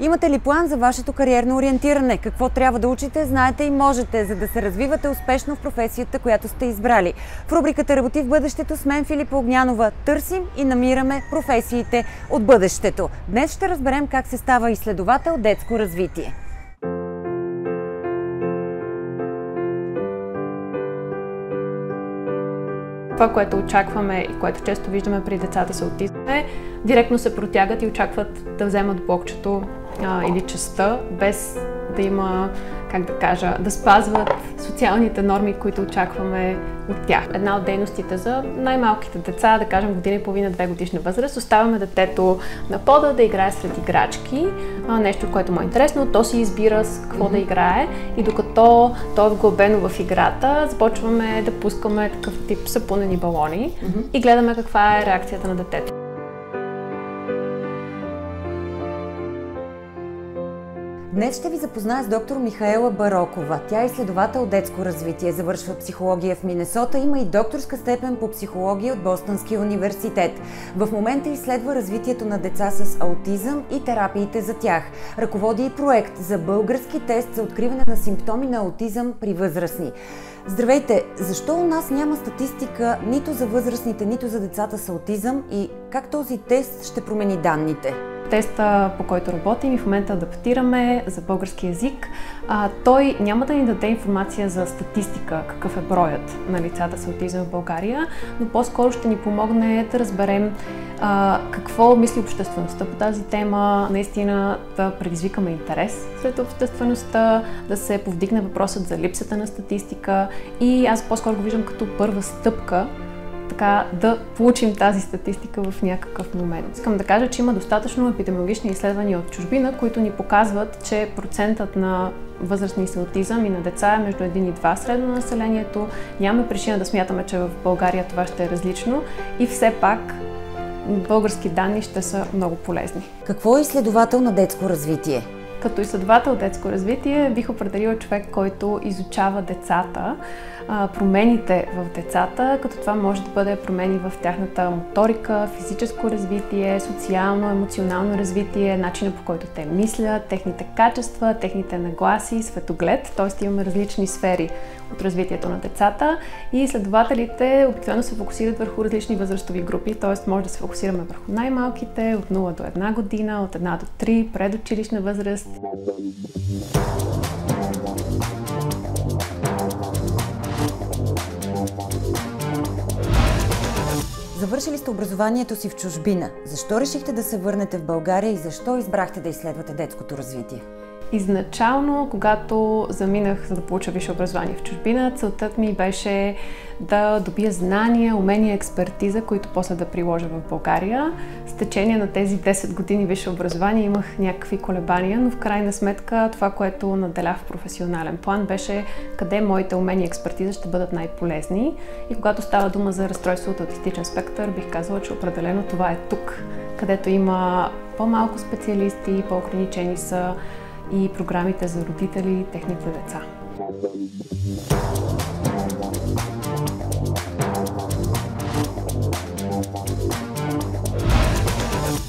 Имате ли план за вашето кариерно ориентиране? Какво трябва да учите, знаете и можете, за да се развивате успешно в професията, която сте избрали. В рубриката Работи в бъдещето с мен Филипа Огнянова търсим и намираме професиите от бъдещето. Днес ще разберем как се става изследовател детско развитие. Това, което очакваме и което често виждаме при децата с аутизъм е директно се протягат и очакват да вземат блокчето а, или частта, без да има, как да кажа, да спазват социалните норми, които очакваме от тях. Една от дейностите за най-малките деца, да кажем година и половина, две годишна възраст, оставяме детето на пода да играе сред играчки, нещо, което му е интересно, то си избира с какво mm-hmm. да играе и докато то е вглъбено в играта, започваме да пускаме такъв тип сапунени балони mm-hmm. и гледаме каква е реакцията на детето. Днес ще ви запозная с доктор Михаела Барокова. Тя е изследовател детско развитие, завършва психология в Миннесота, има и докторска степен по психология от Бостонския университет. В момента изследва развитието на деца с аутизъм и терапиите за тях. Ръководи и проект за български тест за откриване на симптоми на аутизъм при възрастни. Здравейте! Защо у нас няма статистика нито за възрастните, нито за децата с аутизъм и как този тест ще промени данните? Теста, по който работим и в момента адаптираме за български язик, той няма да ни даде информация за статистика, какъв е броят на лицата с аутизъм в България, но по-скоро ще ни помогне да разберем какво мисли обществеността по тази тема, наистина да предизвикаме интерес сред обществеността, да се повдигне въпросът за липсата на статистика. И аз по-скоро го виждам като първа стъпка така да получим тази статистика в някакъв момент. Искам да кажа, че има достатъчно епидемиологични изследвания от чужбина, които ни показват, че процентът на възрастни с аутизъм и на деца е между 1 и 2 средно населението. Нямаме причина да смятаме, че в България това ще е различно и все пак български данни ще са много полезни. Какво е изследовател на детско развитие? Като изследовател детско развитие бих определила човек, който изучава децата, промените в децата, като това може да бъде промени в тяхната моторика, физическо развитие, социално, емоционално развитие, начина по който те мислят, техните качества, техните нагласи, светоглед, т.е. имаме различни сфери от развитието на децата и изследователите обикновено се фокусират върху различни възрастови групи, т.е. може да се фокусираме върху най-малките, от 0 до 1 година, от 1 до 3, предучилищна възраст. Завършили сте образованието си в чужбина. Защо решихте да се върнете в България и защо избрахте да изследвате детското развитие? Изначално, когато заминах за да получа висше образование в чужбина, целта ми беше да добия знания, умения, експертиза, които после да приложа в България. С течение на тези 10 години висше образование имах някакви колебания, но в крайна сметка това, което наделях в професионален план, беше къде моите умения и експертиза ще бъдат най-полезни. И когато става дума за разстройство от аутистичен спектър, бих казала, че определено това е тук, където има по-малко специалисти, по-ограничени са и програмите за родители и техните деца.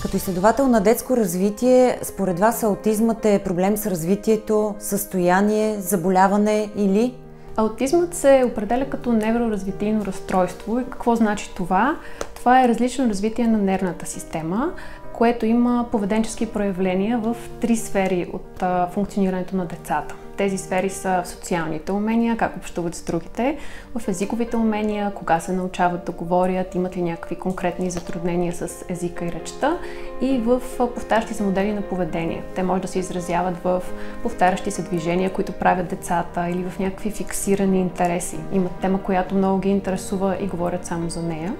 Като изследовател на детско развитие, според вас аутизмът е проблем с развитието, състояние, заболяване или? Аутизмът се определя като невроразвитийно разстройство. И какво значи това? Това е различно развитие на нервната система, което има поведенчески проявления в три сфери от функционирането на децата. Тези сфери са социалните умения, как общуват с другите, в езиковите умения, кога се научават да говорят, имат ли някакви конкретни затруднения с езика и речта и в повтарящи се модели на поведение. Те може да се изразяват в повтарящи се движения, които правят децата или в някакви фиксирани интереси. Имат тема, която много ги интересува и говорят само за нея.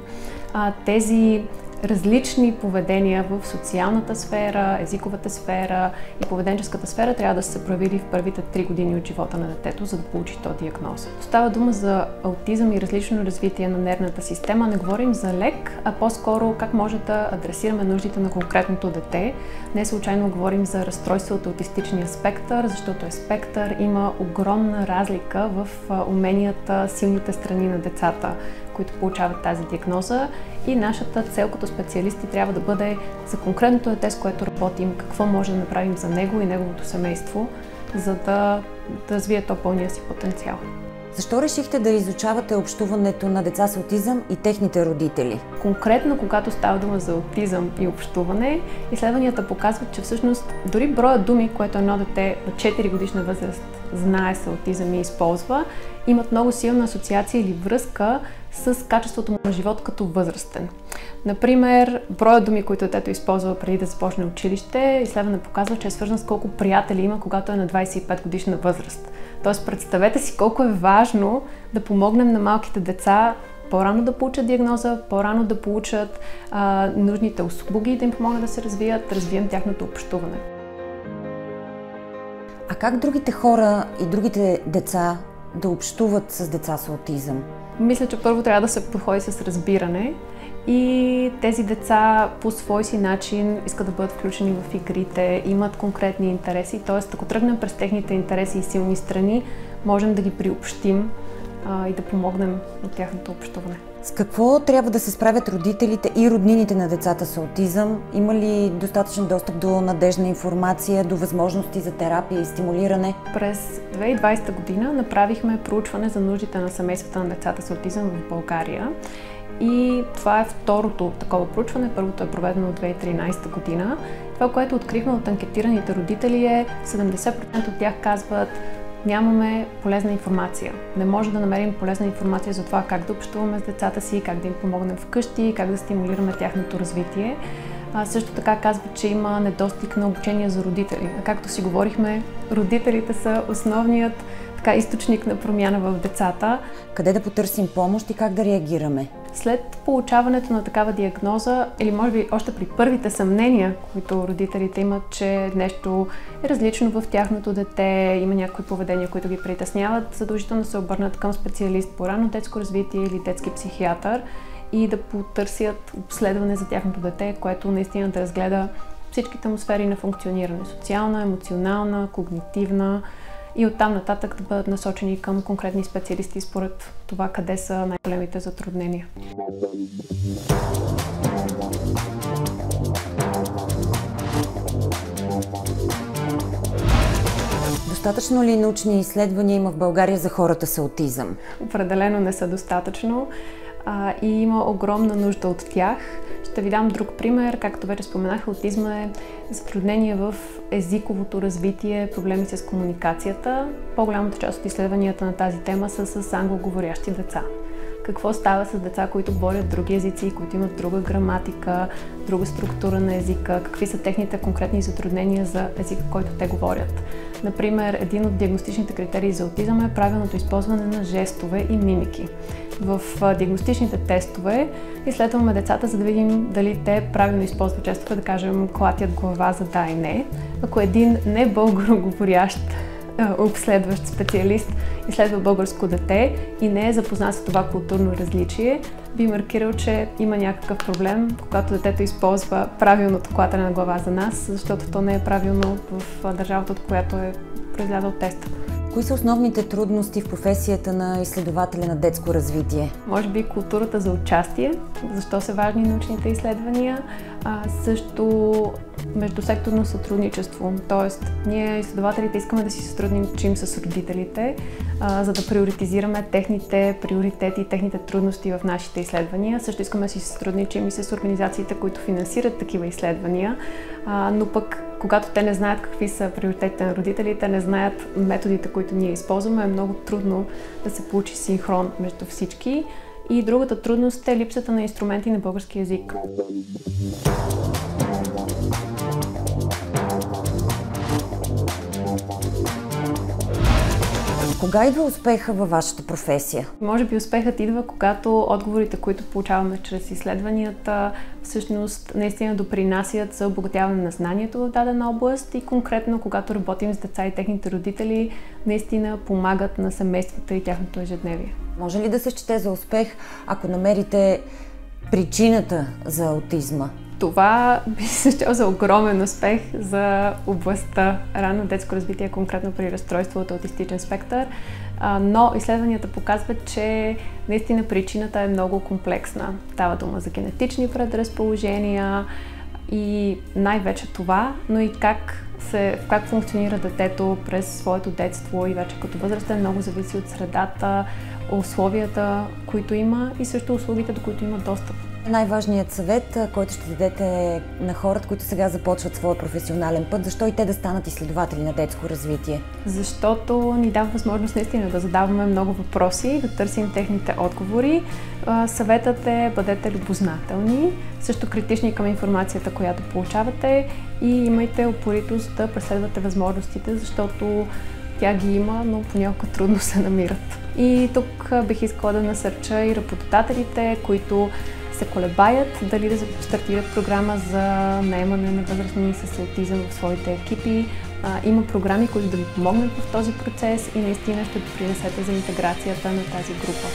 А, тези различни поведения в социалната сфера, езиковата сфера и поведенческата сфера трябва да са проявили в първите три години от живота на детето, за да получи то диагноза. Става дума за аутизъм и различно развитие на нервната система. Не говорим за лек, а по-скоро как може да адресираме нуждите на конкретното дете. Не случайно говорим за разстройство от аутистичния спектър, защото е спектър. Има огромна разлика в уменията, силните страни на децата които получават тази диагноза и нашата цел като специалисти трябва да бъде за конкретното дете, с което работим, какво може да направим за него и неговото семейство, за да, да развие то пълния си потенциал. Защо решихте да изучавате общуването на деца с аутизъм и техните родители? Конкретно, когато става дума за аутизъм и общуване, изследванията показват, че всъщност дори броя думи, което едно дете на 4 годишна възраст знае с аутизъм и използва, имат много силна асоциация или връзка с качеството му на живот като възрастен. Например, броя думи, които детето използва преди да започне училище, изследване показва, че е свързан с колко приятели има, когато е на 25 годишна възраст. Тоест, представете си колко е важно да помогнем на малките деца по-рано да получат диагноза, по-рано да получат а, нужните услуги, да им помогнат да се развият, да развием тяхното общуване. А как другите хора и другите деца да общуват с деца с аутизъм? Мисля, че първо трябва да се подходи с разбиране и тези деца по свой си начин искат да бъдат включени в игрите, имат конкретни интереси, т.е. ако тръгнем през техните интереси и силни страни, можем да ги приобщим а, и да помогнем от тяхното общуване. С какво трябва да се справят родителите и роднините на децата с аутизъм? Има ли достатъчен достъп до надежна информация, до възможности за терапия и стимулиране? През 2020 година направихме проучване за нуждите на семействата на децата с аутизъм в България. И това е второто такова проучване. Първото е проведено от 2013 година. Това, което открихме от анкетираните родители е 70% от тях казват нямаме полезна информация. Не може да намерим полезна информация за това как да общуваме с децата си, как да им помогнем вкъщи, как да стимулираме тяхното развитие. А, също така казва, че има недостиг на обучение за родители. А както си говорихме, родителите са основният така, източник на промяна в децата. Къде да потърсим помощ и как да реагираме? След получаването на такава диагноза, или може би още при първите съмнения, които родителите имат, че нещо е различно в тяхното дете, има някои поведения, които ги притесняват, задължително се обърнат към специалист по рано детско развитие или детски психиатър и да потърсят обследване за тяхното дете, което наистина да разгледа всичките му сфери на функциониране социална, емоционална, когнитивна, и оттам нататък да бъдат насочени към конкретни специалисти според това къде са най-големите затруднения. Достатъчно ли научни изследвания има в България за хората с аутизъм? Определено не са достатъчно а, и има огромна нужда от тях. Ще ви дам друг пример. Както вече споменах, аутизма е затруднение в езиковото развитие, проблеми с комуникацията. По-голямата част от изследванията на тази тема са с англоговорящи деца. Какво става с деца, които говорят други езици, които имат друга граматика, друга структура на езика, какви са техните конкретни затруднения за езика, който те говорят. Например, един от диагностичните критерии за аутизъм е правилното използване на жестове и мимики в диагностичните тестове изследваме децата, за да видим дали те правилно използват жестове, да кажем, клатят глава за да и не. Ако един не българоговорящ обследващ специалист изследва българско дете и не е запознат с това културно различие, би маркирал, че има някакъв проблем, когато детето използва правилното клатене на глава за нас, защото то не е правилно в държавата, от която е произлязъл теста. Кои са основните трудности в професията на изследователя на детско развитие? Може би културата за участие, защо са важни научните изследвания, а също междусекторно сътрудничество. Тоест, ние изследователите искаме да си сътрудничим с родителите, а, за да приоритизираме техните приоритети и техните трудности в нашите изследвания. Също искаме да си сътрудничим и с организациите, които финансират такива изследвания, а, но пък когато те не знаят какви са приоритетите на родителите, не знаят методите, които ние използваме, е много трудно да се получи синхрон между всички. И другата трудност е липсата на инструменти на български язик. Кога идва успеха във вашата професия? Може би успехът идва, когато отговорите, които получаваме чрез изследванията, всъщност наистина допринасят за обогатяване на знанието в дадена област и конкретно, когато работим с деца и техните родители, наистина помагат на семействата и тяхното ежедневие. Може ли да се счете за успех, ако намерите причината за аутизма? Това би се счел за огромен успех за областта ранно детско развитие, конкретно при разстройство от аутистичен спектър. Но изследванията показват, че наистина причината е много комплексна. Става дума за генетични предразположения и най-вече това, но и как, се, как функционира детето през своето детство и вече като възрастен много зависи от средата, условията, които има и също услугите, до които има достъп. Най-важният съвет, който ще дадете на хората, които сега започват своя професионален път, защо и те да станат изследователи на детско развитие? Защото ни дава възможност наистина да задаваме много въпроси, да търсим техните отговори. Съветът е бъдете любознателни, също критични към информацията, която получавате и имайте упоритост да преследвате възможностите, защото тя ги има, но понякога трудно се намират. И тук бих искала да насърча и работодателите, които се колебаят дали да стартират програма за наемане на възрастни с аутизъм в своите екипи. А, има програми, които да ви помогнат в този процес и наистина ще допринесете за интеграцията на тази група.